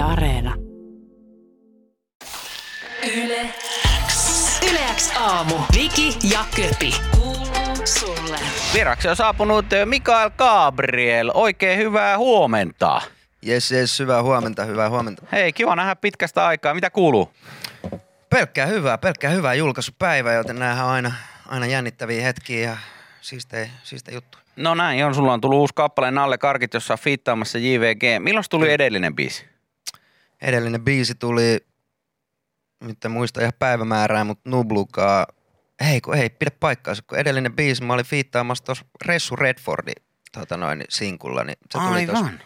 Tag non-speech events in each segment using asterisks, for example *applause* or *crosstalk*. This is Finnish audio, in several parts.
Yle Areena. Yle X. Yle X aamu. Viki ja Köpi. Sulle. Vieraksi on saapunut eh, Mikael Gabriel. Oikein hyvää huomenta. Jes, jes, hyvää huomenta, hyvää huomenta. Hei, kiva nähdä pitkästä aikaa. Mitä kuuluu? Pelkkää hyvää, pelkkää hyvää julkaisupäivä, joten näähän on aina, aina jännittäviä hetkiä ja siistejä, siistejä juttuja. No näin on, sulla on tullut uusi kappale Nalle Karkit, jossa on fiittaamassa JVG. Milloin tuli edellinen biisi? Edellinen biisi tuli, nyt en muista ihan päivämäärää, mutta Nublukaa. Hei, kun ei pidä paikkaansa, kun edellinen biisi mä olin fiittaamassa tuossa Ressu Redfordin tota noin, sinkulla, niin se tuli tuossa Aivan.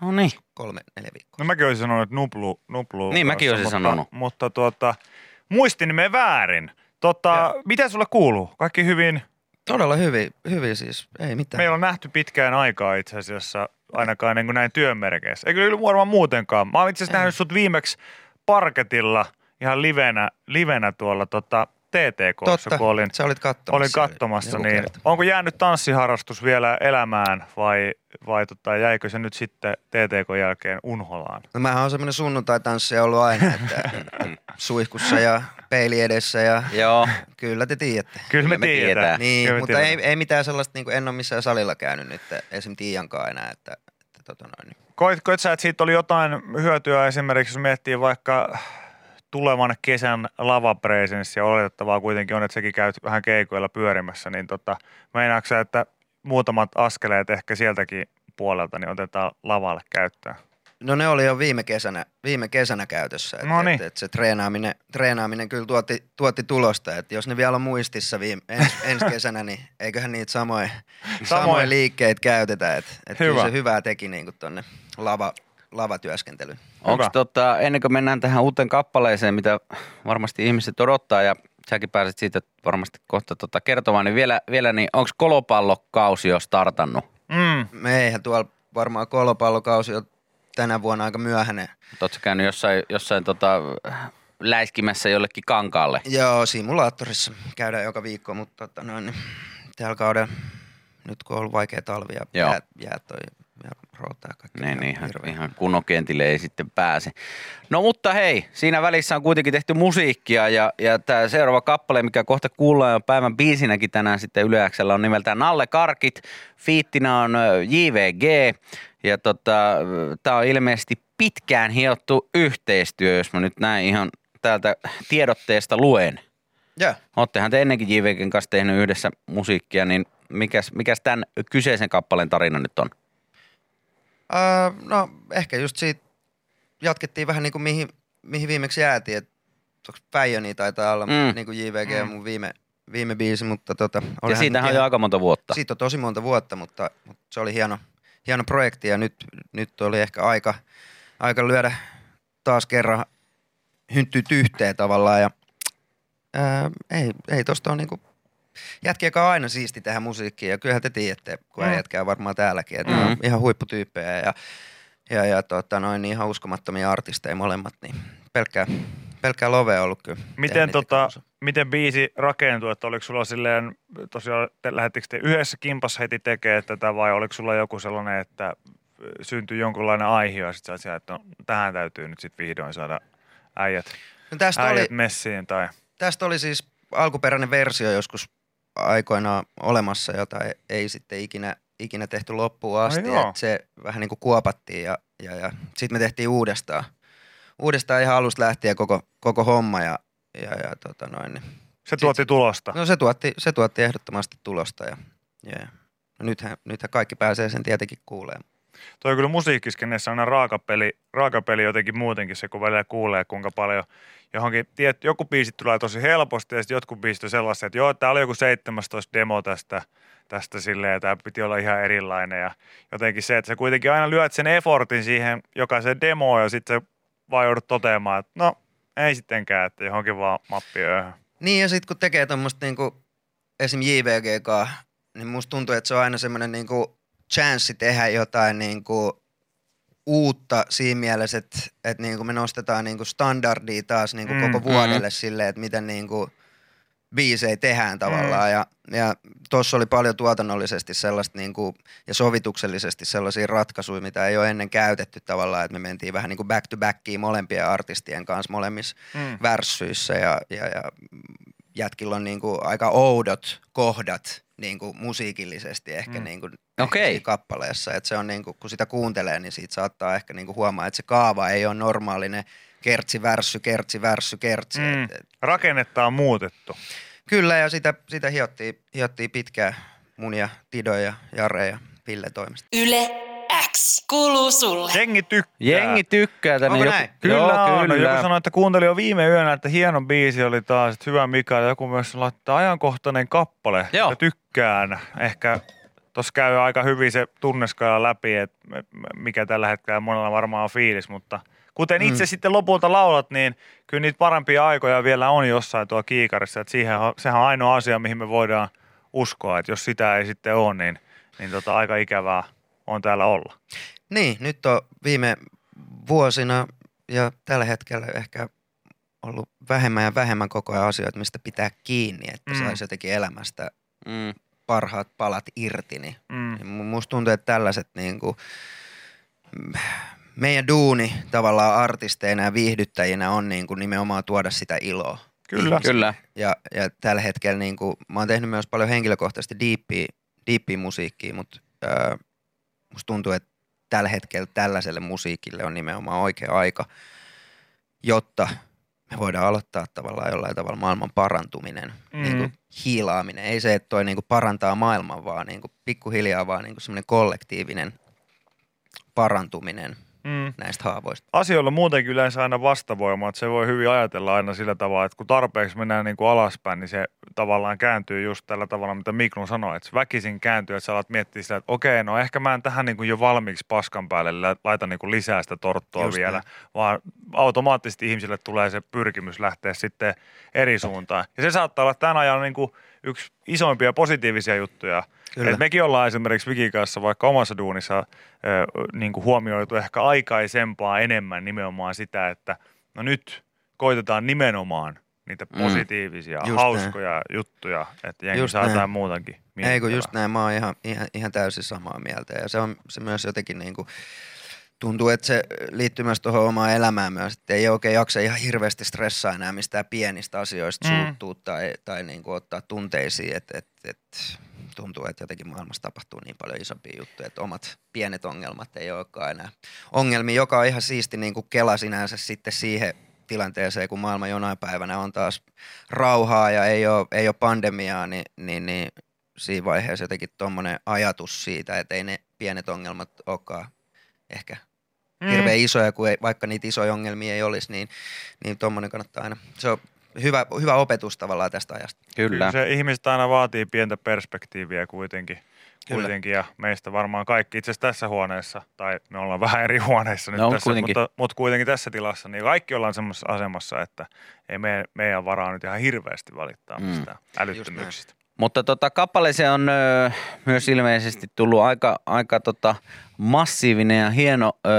No niin. kolme, neljä viikkoa. No mäkin olisin sanonut, että nuplu, nuplu Niin, mäkin olisin mutta, sanonut. Mutta tuota, muistin me väärin. Tota, mitä sulle kuuluu? Kaikki hyvin? Todella hyvin, hyvin siis, ei mitään. Meillä on nähty pitkään aikaa itse asiassa, ainakaan niin kuin näin työnmerkeissä. Eikö kyllä varmaan muutenkaan? Mä oon itse asiassa nähnyt sut viimeksi parketilla ihan livenä, livenä tuolla tota, TTKssa, Totta, kun olin, sä olit katsomassa. olin katsomassa. Niin kerta. onko jäänyt tanssiharrastus vielä elämään vai, vai tota, jäikö se nyt sitten TTK jälkeen unholaan? No mähän on semmoinen sunnuntai-tanssija ollut aina, että *laughs* suihkussa ja peili edessä ja Joo. kyllä te tiedätte. Kyllä me, me tiedetään. tiedetään. Niin, Kyllä me mutta ei, tiedetään. ei mitään sellaista, niin kuin en ole missään salilla käynyt nyt esim. Tiiankaan enää, että, että tota noin. Koit, koit sä, että siitä oli jotain hyötyä esimerkiksi, jos miettii vaikka tulevan kesän lavapresenssi ja oletettavaa kuitenkin on, että sekin käyt vähän keikoilla pyörimässä, niin tota, meinaatko että muutamat askeleet ehkä sieltäkin puolelta niin otetaan lavalle käyttöön? No ne oli jo viime kesänä, viime kesänä käytössä, että, No niin. että, että se treenaaminen, treenaaminen kyllä tuotti, tuotti tulosta, että jos ne vielä on muistissa viime, ens, *laughs* ensi kesänä, niin eiköhän niitä samoja, samoja liikkeitä käytetä, että, että Hyvä. se hyvää teki niin kuin tonne lava, lavatyöskentelyyn. Onko tota, ennen kuin mennään tähän uuteen kappaleeseen, mitä varmasti ihmiset odottaa ja säkin pääset siitä varmasti kohta tota kertomaan, niin vielä, vielä niin onko kolopallokausi jo startannut? Mm. Me eihän tuolla varmaan kolopallokausi on tänä vuonna aika myöhäinen. Oletko käynyt jossain, jossain tota, läiskimässä jollekin kankaalle? Joo, simulaattorissa käydään joka viikko, mutta tota noin, niin tällä kaudella, nyt kun on ollut vaikea talvi ja Joo. jäät, jäät toi ja rootaa kaikki. Niin, niin ihan, hirveä. ihan kunnon kentille ei sitten pääse. No mutta hei, siinä välissä on kuitenkin tehty musiikkia ja, ja tämä seuraava kappale, mikä kohta kuullaan jo päivän biisinäkin tänään sitten Yle X:llä on nimeltään Nalle Karkit. Fiittinä on JVG ja tota, tämä on ilmeisesti pitkään hiottu yhteistyö, jos mä nyt näin ihan täältä tiedotteesta luen. Joo. Oottehan te ennenkin JVGn kanssa tehnyt yhdessä musiikkia, niin mikäs, mikäs tämän kyseisen kappaleen tarina nyt on? Uh, no ehkä just siitä jatkettiin vähän niin kuin mihin, mihin viimeksi jäätiin, että Päijöni taitaa olla Mm. niin kuin JVG mm. mun viime, viime biisi, mutta tota, Ja siitähän on jo aika monta vuotta. Siitä on tosi monta vuotta, mutta, mutta se oli hieno, hieno projekti ja nyt, nyt oli ehkä aika, aika lyödä taas kerran hynttyt yhteen tavallaan ja ää, ei, ei tosta on niinku jätkiä, joka on aina siisti tähän musiikkiin ja kyllähän te tiedätte, kun Mm. jätkää varmaan täälläkin, että mm. on ihan huipputyyppejä ja, ja, ja tota, noin, niin ihan uskomattomia artisteja molemmat, niin pelkkää, pelkkää love on ollut kyllä. tehdä Miten, tota, miten biisi rakentuu, että oliko sulla silleen, tosiaan te, lähettikö te yhdessä kimpassa heti tekemään tätä vai oliko sulla joku sellainen, että syntyi jonkunlainen aihio ja sitten sä että no, tähän täytyy nyt sitten vihdoin saada äijät, No tästä oli, äijät messiin tai Tästä oli siis alkuperäinen versio joskus aikoinaan olemassa, jota ei, ei sitten ikinä, ikinä tehty loppuun asti. joo. et se vähän niin kuin kuopattiin ja, ja, ja sitten me tehtiin uudestaan. Uudestaan ihan alusta lähtien koko, koko homma ja, ja, ja tota noin. niin- se tuotti tulosta. No se tuotti, se tuotti ehdottomasti tulosta ja, ja no nythän, nythän kaikki pääsee sen tietenkin kuulemaan. Toi on kyllä musiikkiskenessä aina raakapeli, raakapeli jotenkin muutenkin se, kun välillä kuulee, kuinka paljon johonkin, tiedät, joku biisit tulee tosi helposti ja sitten jotkut biisit on sellaisia, että joo, täällä oli joku 17 demo tästä, tästä silleen, ja tämä piti olla ihan erilainen ja jotenkin se, että sä kuitenkin aina lyöt sen effortin siihen jokaiseen demoon ja sitten vaan joudut toteamaan, että no ei sittenkään, että johonkin vaan mappiööhön. Niin ja sitten kun tekee tuommoista niinku esim. JVG, niin musta tuntuu, että se on aina semmoinen niinku chanssi tehdä jotain niinku uutta siinä mielessä, että, että niinku me nostetaan niinku standardia taas niinku Mm, koko mm. vuodelle silleen, että miten niinku biisejä tehdään tavallaan. Mm. Ja, ja tuossa oli paljon tuotannollisesti sellaista niin kuin, ja sovituksellisesti sellaisia ratkaisuja, mitä ei ole ennen käytetty tavallaan, että me mentiin vähän niin kuin back to backiin molempien artistien kanssa molemmissa mm. värssyissä ja, ja, ja jätkillä on niin kuin aika oudot kohdat niin kuin musiikillisesti ehkä mm. niin kuin siinä kappaleessa. Että se on niin kuin, kun sitä kuuntelee, niin siitä saattaa ehkä niin kuin huomaa, että se kaava ei ole normaalinen kertsi, värssy, kertsi, värssy, kertsi. Mm. Et, et, Rakennetta on muutettu. kyllä, ja sitä, sitä hiottiin, hiottiin pitkään mun ja Tido ja Jare ja Ville toimesta. Yle X kuuluu sulle. Jengi tykkää. Jengi tykkää tänne. Onko joku, näin? Kyllä, Joo, on. Kyllä. Joku sanoi, että kuunteli jo viime yönä, että hieno biisi oli taas, että hyvä Mika. Ja joku myös laittaa ajankohtainen kappale. Joo. Ja tykkään. Ehkä tuossa käy aika hyvin se tunneskaala läpi, että mikä tällä hetkellä monella varmaan on fiilis, mutta kuten itse sitten lopulta laulat, niin kyllä niitä parempia aikoja vielä on jossain tuo kiikarissa. Että siihen, sehän on ainoa asia, mihin me voidaan uskoa, että jos sitä ei sitten ole, niin, niin tota, aika ikävää on täällä olla. Niin, nyt on viime vuosina ja tällä hetkellä ehkä ollut vähemmän ja vähemmän koko ajan asioita, mistä pitää kiinni, että Mm. mm. saisi jotenkin elämästä Mm. parhaat palat irti. Niin Mm. Mu- Musta tuntuu, että tällaiset niin kuin, meidän duuni tavallaan artisteina ja viihdyttäjinä on niin kuin nimenomaan tuoda sitä iloa. Kyllä. Kyllä. Ja, ja tällä hetkellä niin kuin, mä oon tehnyt myös paljon henkilökohtaisesti diippiä, diippiä musiikkia, mutta ää, musta tuntuu, että tällä hetkellä tällaiselle musiikille on nimenomaan oikea aika, jotta me voidaan aloittaa tavallaan jollain tavalla maailman parantuminen, Mm. niin kuin hiilaaminen. Ei se, että toi niin kuin parantaa maailman, vaan niin kuin pikkuhiljaa vaan niin kuin semmoinen kollektiivinen parantuminen Mm. näistä haavoista. asioilla muutenkin yleensä aina vastavoima, että se voi hyvin ajatella aina sillä tavalla, että kun tarpeeksi mennään niin kuin alaspäin, niin se tavallaan kääntyy just tällä tavalla, mitä Miklun sanoi, että väkisin kääntyy, että sä alat miettiä sillä, että okei, no ehkä mä en tähän niin kuin jo valmiiksi paskan päälle laita niin kuin lisää sitä torttoa Just vielä, näin. vaan automaattisesti ihmisille tulee se pyrkimys lähteä sitten eri suuntaan. Ja se saattaa olla tämän ajan niin kuin yksi isoimpia positiivisia juttuja, Kyllä. et mekin ollaan esimerkiksi Vikin kanssa vaikka omassa duunissa ö, niin kuin huomioitu ehkä aikaisempaa enemmän nimenomaan sitä, että no nyt koitetaan nimenomaan niitä Mm. positiivisia, Just hauskoja juttuja, että jengi Just saa näin. jotain muutakin. Ei kun just näin, mä oon ihan, ihan, ihan täysin samaa mieltä. Ja se on se myös jotenkin niin kuin, tuntuu, että se liittyy myös tuohon omaan elämään myös, että ei oikein jaksa ihan hirveästi stressaa enää mistään pienistä asioista Mm. suuttuu tai, tai niin kuin ottaa tunteisiin, että et, et, tuntuu, että jotenkin maailmassa tapahtuu niin paljon isompia juttuja, että omat pienet ongelmat ei olekaan enää ongelmia, joka on ihan siisti niin kuin kela sinänsä sitten siihen tilanteeseen, kun maailma jonain päivänä on taas rauhaa ja ei ole, ei ole pandemiaa, niin, niin, niin siinä vaiheessa jotenkin tuommoinen ajatus siitä, että ei ne pienet ongelmat olekaan ehkä Mm. hirveän isoja, kun ei, vaikka niitä isoja ongelmia ei olisi, niin, niin tuommoinen kannattaa aina. Se on hyvä, hyvä opetus tavallaan tästä ajasta. Kyllä. Se ihmiset aina vaatii pientä perspektiiviä kuitenkin. Kyllä. kuitenkin ja meistä varmaan kaikki itse asiassa tässä huoneessa, tai me ollaan vähän eri huoneissa nyt No, tässä, kuitenkin. mutta, mutta kuitenkin tässä tilassa, niin kaikki ollaan semmoisessa asemassa, että ei me, meidän varaa nyt ihan hirveästi valittaa Mm. mistään älyttömyyksistä. Mutta tota, kappaleeseen on ö, myös ilmeisesti tullut aika, aika tota, massiivinen ja hieno ö,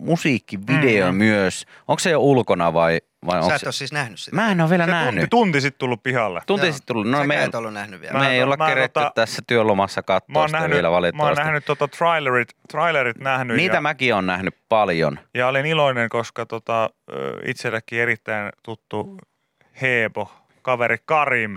musiikkivideo Mm. myös. Onko se jo ulkona vai, vai Sä onko et se? ole siis nähnyt sitä. Mä en ole vielä Se tunti, nähnyt. tunti sitten tullut pihalle. Tunti sitten tullut. No Säkään me, et ollut nähnyt vielä. me Mä- ei olla mä- keretty tota- tässä työlomassa Mä katsoa sitä nähnyt, vielä mä oon valitettavasti. nähnyt tota trailerit, trailerit nähnyt Niitä ja, mäkin on nähnyt paljon. ja olin iloinen, koska tota, itsellekin erittäin tuttu Heebo, kaveri Karim,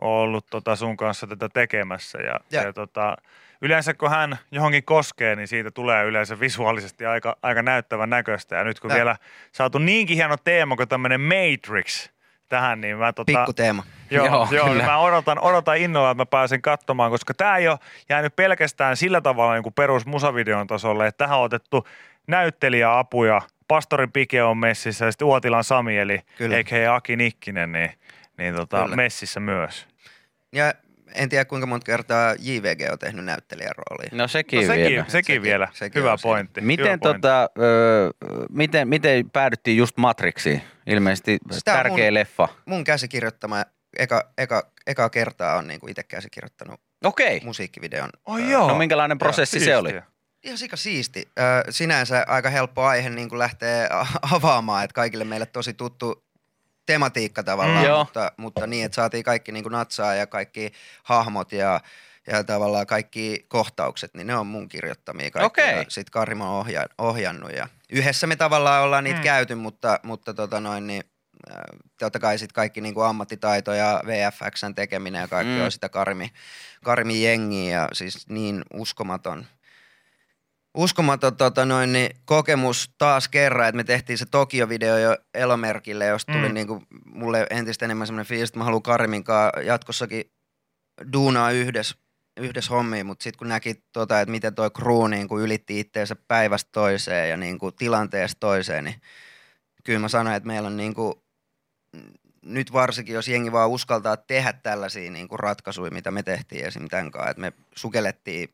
on ollut tota sun kanssa tätä tekemässä. Ja, ja. Ja. tota, yleensä kun hän johonkin koskee, niin siitä tulee yleensä visuaalisesti aika, aika näyttävän näköistä. Ja nyt kun Ja. vielä saatu niinkin hieno teema kuin tämmöinen Matrix tähän, niin mä tota, Pikku teema. Joo, Joo, joo, kyllä. mä odotan, odotan innolla, että mä pääsen katsomaan, koska tämä ei ole jäänyt pelkästään sillä tavalla niin kuin perus musavideon tasolle, että tähän on otettu näyttelijäapuja. Pastori Pike on messissä ja sitten Uotilan Sami, eli Kyllä. eikä Aki Nikkinen, niin, niin tota, Kyllä. messissä myös. Ja en tiedä kuinka monta kertaa JVG on tehnyt näyttelijän roolia. No sekin, No sekin, vielä. sekin, Sekin- vielä. sekin Hyvä pointti. Miten, hyvä pointti. tota, ö, miten, miten päädyttiin just Matrixiin? Ilmeisesti Sitä tärkeä mun- leffa. Mun käsikirjoittama eka, eka, eka kertaa on niinku itse käsikirjoittanut Okei. musiikkivideon. Oi Ö, joo. No minkälainen prosessi se oli? Ihan sika siisti. Sinänsä aika helppo aihe niin kuin lähtee avaamaan, että kaikille meille tosi tuttu tematiikka tavallaan, Joo. mutta, mutta niin, että saatiin kaikki niin kuin natsaa ja kaikki hahmot ja, ja tavallaan kaikki kohtaukset, niin ne on mun kirjoittamia kaikki. Okei. Ja sit Karimo on ohja, ohjannut ja yhdessä me tavallaan ollaan niitä Mm. mm. käyty, mutta, mutta tota noin, niin äh, totta kai sit kaikki niin kuin ammattitaito ja VFXn tekeminen ja kaikki Mm. mm. on sitä Karimi, Karimi jengiä ja siis niin uskomaton, uskomaton tota noin, niin kokemus taas kerran, että me tehtiin se Tokio-video jo Elomerkille, josta tuli Mm. niin kuin mulle entistä enemmän semmoinen fiilis, että mä haluan Karimin kanssa jatkossakin duunaa yhdessä yhdessä hommiin, mutta sitten kun näki, tota, että miten toi crew niin kuin ylitti itteensä päivästä toiseen ja niin kuin tilanteesta toiseen, niin kyllä mä sanoin, että meillä on niin kuin, nyt varsinkin, jos jengi vaan uskaltaa tehdä tällaisia niin kuin ratkaisuja, mitä me tehtiin esim. tämän kanssa, että me sukellettiin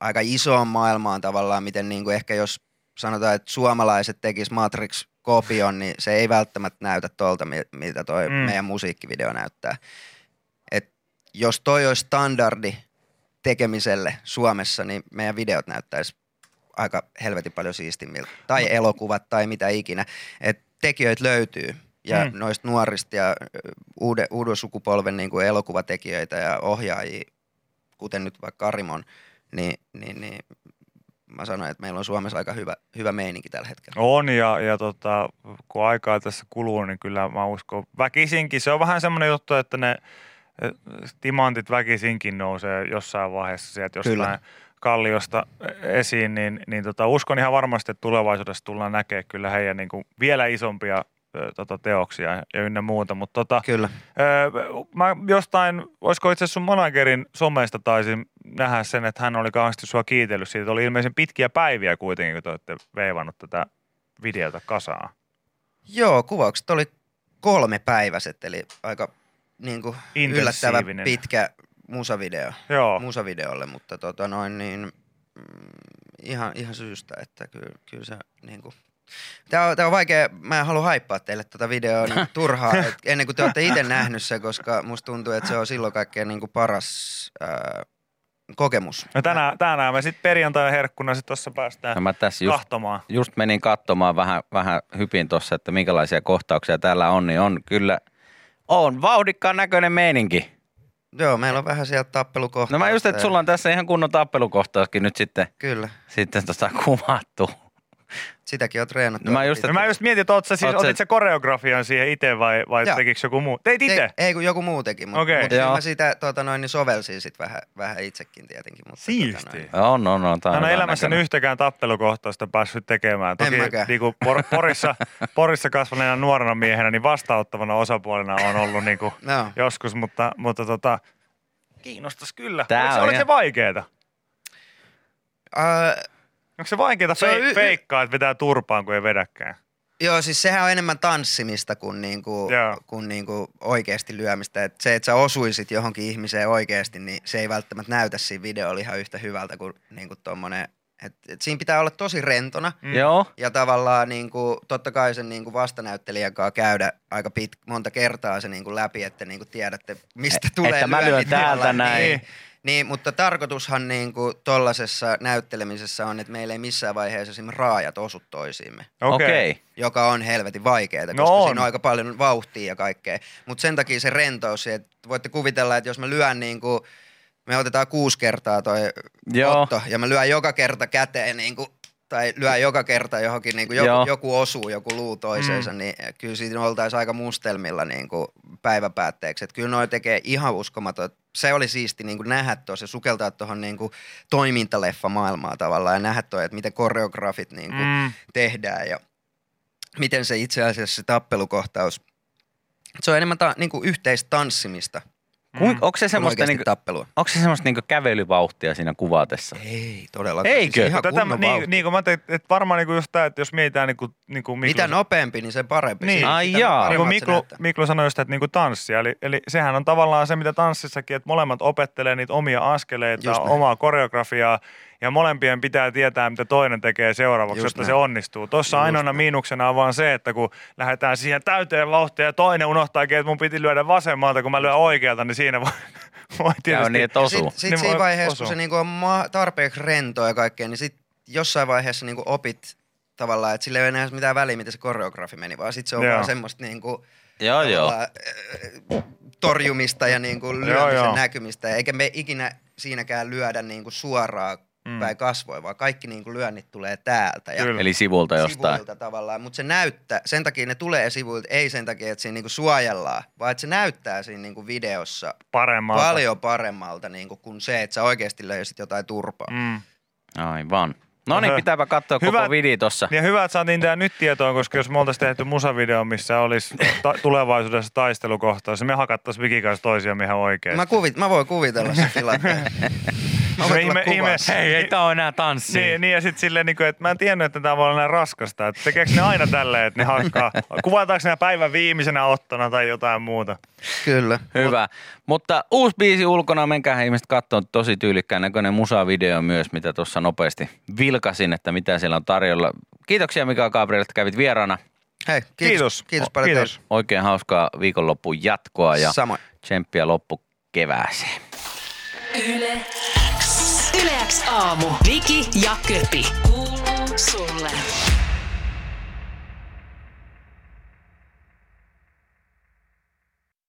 aika isoon maailmaan tavallaan, miten niin kuin ehkä jos sanotaan, että suomalaiset tekis Matrix-kopion, niin se ei välttämättä näytä tuolta, mi- mitä toi Mm. meidän musiikkivideo näyttää. Et jos toi olisi standardi tekemiselle Suomessa, niin meidän videot näyttäisi aika helvetin paljon siistimmiltä. Tai elokuvat tai mitä ikinä. Et tekijöitä löytyy ja Mm. noista nuorista ja uuden, uuden sukupolven niin kuin elokuvatekijöitä ja ohjaajia, kuten nyt vaikka Karimon, niin, niin, niin mä sanoin, että meillä on Suomessa aika hyvä, hyvä meininki tällä hetkellä. On ja, ja tota, kun aikaa tässä kuluu, niin kyllä mä uskon väkisinkin. Se on vähän semmoinen juttu, että ne eh, timantit väkisinkin nousee jossain vaiheessa sieltä jostain Kyllä. kalliosta esiin, niin, niin tota, uskon ihan varmasti, että tulevaisuudessa tullaan näkemään kyllä heidän niin kuin vielä isompia tota, teoksia ja ynnä muuta, mutta tota, Kyllä. Öö, mä jostain, olisiko itse sun managerin somesta taisin nähdä sen, että hän oli kauheasti sua kiitellyt siitä. Oli ilmeisen pitkiä päiviä kuitenkin, kun te olette veivannut tätä videota kasaan. Joo, kuvaukset oli kolme päiväiset, eli aika niin kuin yllättävä pitkä musavideo. Joo, musavideolle, mutta tota noin niin mm, ihan, ihan syystä, että kyllä, kyllä se niin kuin, Tämä on, tää on vaikea, mä en halua haippaa teille tätä videoa niin *laughs* turhaa, et ennen kuin te olette itse nähnyt se, koska musta tuntuu, että se on silloin kaikkein niin kuin paras ää, kokemus. no tänään, tänään me sitten perjantaina herkkuna sitten tuossa päästään No mä tässä just, kahtomaan. just menin katsomaan vähän, vähän hypin tuossa, että minkälaisia kohtauksia täällä on, niin on kyllä, on vauhdikkaan näköinen meininki. Joo, meillä on vähän sieltä tappelukohtaa. No mä just, että sulla on tässä ihan kunnon tappelukohtauskin nyt sitten, Kyllä, sitten tota kuvattu. Sitäkin on treenattu. No mä just, No mä just mietin, että oot sä siis, Oot otit sä koreografian siihen itse vai, vai Joo. tekikö joku muu? Teit itse? Ei, ei kun joku muu teki, mutta Okei. mut Joo. mä sitä tota noin, niin sovelsin sit vähän, vähän itsekin tietenkin. Mutta Siisti. Tota noin, on, on, on. Tää on elämässäni yhtäkään tappelukohtausta päässyt tekemään. Toki niin kuin por, *laughs* Porissa, Porissa kasvaneena nuorena miehenä, niin vastaanottavana osapuolena on ollut *laughs* niin kuin no. joskus, mutta, mutta tota, kiinnostas kyllä. Tää oliko, se, oliko se vaikeeta? Uh, Onko se vaikeeta Se on fe, y- y- feikkaa, että vetää turpaan, kun ei vedäkään? Joo, siis sehän on enemmän tanssimista kuin, niinku, Joo. kuin niinku oikeasti lyömistä. Et se, että sä osuisit johonkin ihmiseen oikeasti, niin se ei välttämättä näytä siinä videolla ihan yhtä hyvältä kuin niinku tommonen. Et, et siinä pitää olla tosi rentona Mm. Joo, ja tavallaan niinku, totta kai sen niinku vastanäyttelijän kanssa käydä aika pit, monta kertaa se niinku läpi, että niinku tiedätte, mistä E- tulee että mä lyön täältä näin. Niin, niin, mutta tarkoitushan niinku tollasessa näyttelemisessä on, että meillä ei missään vaiheessa esimerkiksi raajat osu toisiimme okei. Okay. Joka on helvetin vaikeaa, koska No on. siinä on aika paljon vauhtia ja kaikkea. Mutta sen takia se rentous, että voitte kuvitella, että jos mä lyön niin kuin, me otetaan kuusi kertaa toi Joo. otto, ja mä lyön joka kerta käteen niin kuin, tai lyön joka kerta johonkin, niin kuin Joo. joku, joku osuu, joku luu toiseensa, mm. niin kyllä siinä oltaisiin aika mustelmilla niin kuin päiväpäätteeksi. Että kyllä noi tekee ihan uskomaton. Se oli siisti niin kuin nähdä tuossa ja sukeltaa tuohon niin kuin toimintaleffa maailmaa tavallaan ja nähdä toi, että miten koreografit niin kuin Mm. tehdään ja miten se itse asiassa se tappelukohtaus, se on enemmän ta, niin kuin yhteistanssimista Kuinka, onko se semmoista, niinku, tappelua. onko se semmoista niinku kävelyvauhtia siinä kuvatessa? Ei todellakaan. Eikö? ihan Tätä, niin, niin kuin mä tein, että varmaan niin kuin just tämä, että jos mietitään niin kuin, niin kuin Miklu, Mitä nopeampi, niin sen parempi. Niin. Ai jaa. niin kuin se Miklu. Miklu sanoi just, että niin kuin tanssia, eli, eli sehän on tavallaan se, mitä tanssissakin, että molemmat opettelee niitä omia askeleita, omaa koreografiaa, ja molempien pitää tietää, mitä toinen tekee seuraavaksi, Just jotta näin. se onnistuu. Tuossa ainoana näin. miinuksena on vaan se, että kun lähdetään siihen täyteen vauhtia ja toinen unohtaakin, että mun piti lyödä vasemmalta, kun mä lyön oikealta, niin siinä voi, *laughs* voi tietysti... niin, että osuu. Sitten sit Niin siinä vaiheessa, osua. kun se niinku on tarpeeksi rentoa ja kaikkea, niin sit jossain vaiheessa niinku opit tavallaan, että sillä ei ole enää mitään väliä, miten se koreografi meni, vaan sitten se on Joo. vaan semmoista niin kuin, Joo, joo. äh, torjumista ja niin kuin Joo, lyömisen joo. näkymistä. Eikä me ikinä siinäkään lyödä niin kuin suoraan Mm. päin kasvoja, vaan kaikki niin kuin lyönnit tulee täältä. Ja Kyllä. Eli sivulta jostain. sivuilta tavallaan, mutta se näyttää, sen takia ne tulee sivuilta, ei sen takia, että siinä niinku suojellaan, vaan että se näyttää siinä niinku videossa Paremmalta. paljon paremmalta niinku kuin se, että sä oikeasti löysit jotain turpaa. Mm. Aivan. No niin, pitääpä katsoa Hyvä- koko video tossa. Ja hyvä, että saatiin tämä nyt tietoon, koska jos me oltaisiin tehty musavideo, missä olisi ta- *laughs* tulevaisuudessa taistelukohtaus, me hakattaisiin Vikin kanssa toisiamme ihan oikein. Mä, kuvit, mä voin kuvitella se *laughs* tilanteen. Ihme- ihme-. Hei, ei tää ole enää tanssi. Niin, niin ja sitten silleen, niin kuin, että mä en tiennyt, että tämä voi olla näin raskasta. Että tekeekö ne aina tälleen, että ne hakkaa? Kuvataanko ne päivän viimeisenä ottona tai jotain muuta? Kyllä. Hyvä. Mutta uusi biisi ulkona, menkää ihmiset katsoa tosi tyylikkään näköinen musavideo myös, mitä tuossa nopeasti vilkasin, että mitä siellä on tarjolla. Kiitoksia Mika Gabriel, että kävit vieraana. Hei, kiitos. Kiitos. Kiitos paljon Kiitos. teille. Oikein hauskaa viikonlopun jatkoa ja Samoin. tsemppiä loppu kevääseen. Yle X aamu. Viki ja Köpi. Kuuluu sulle.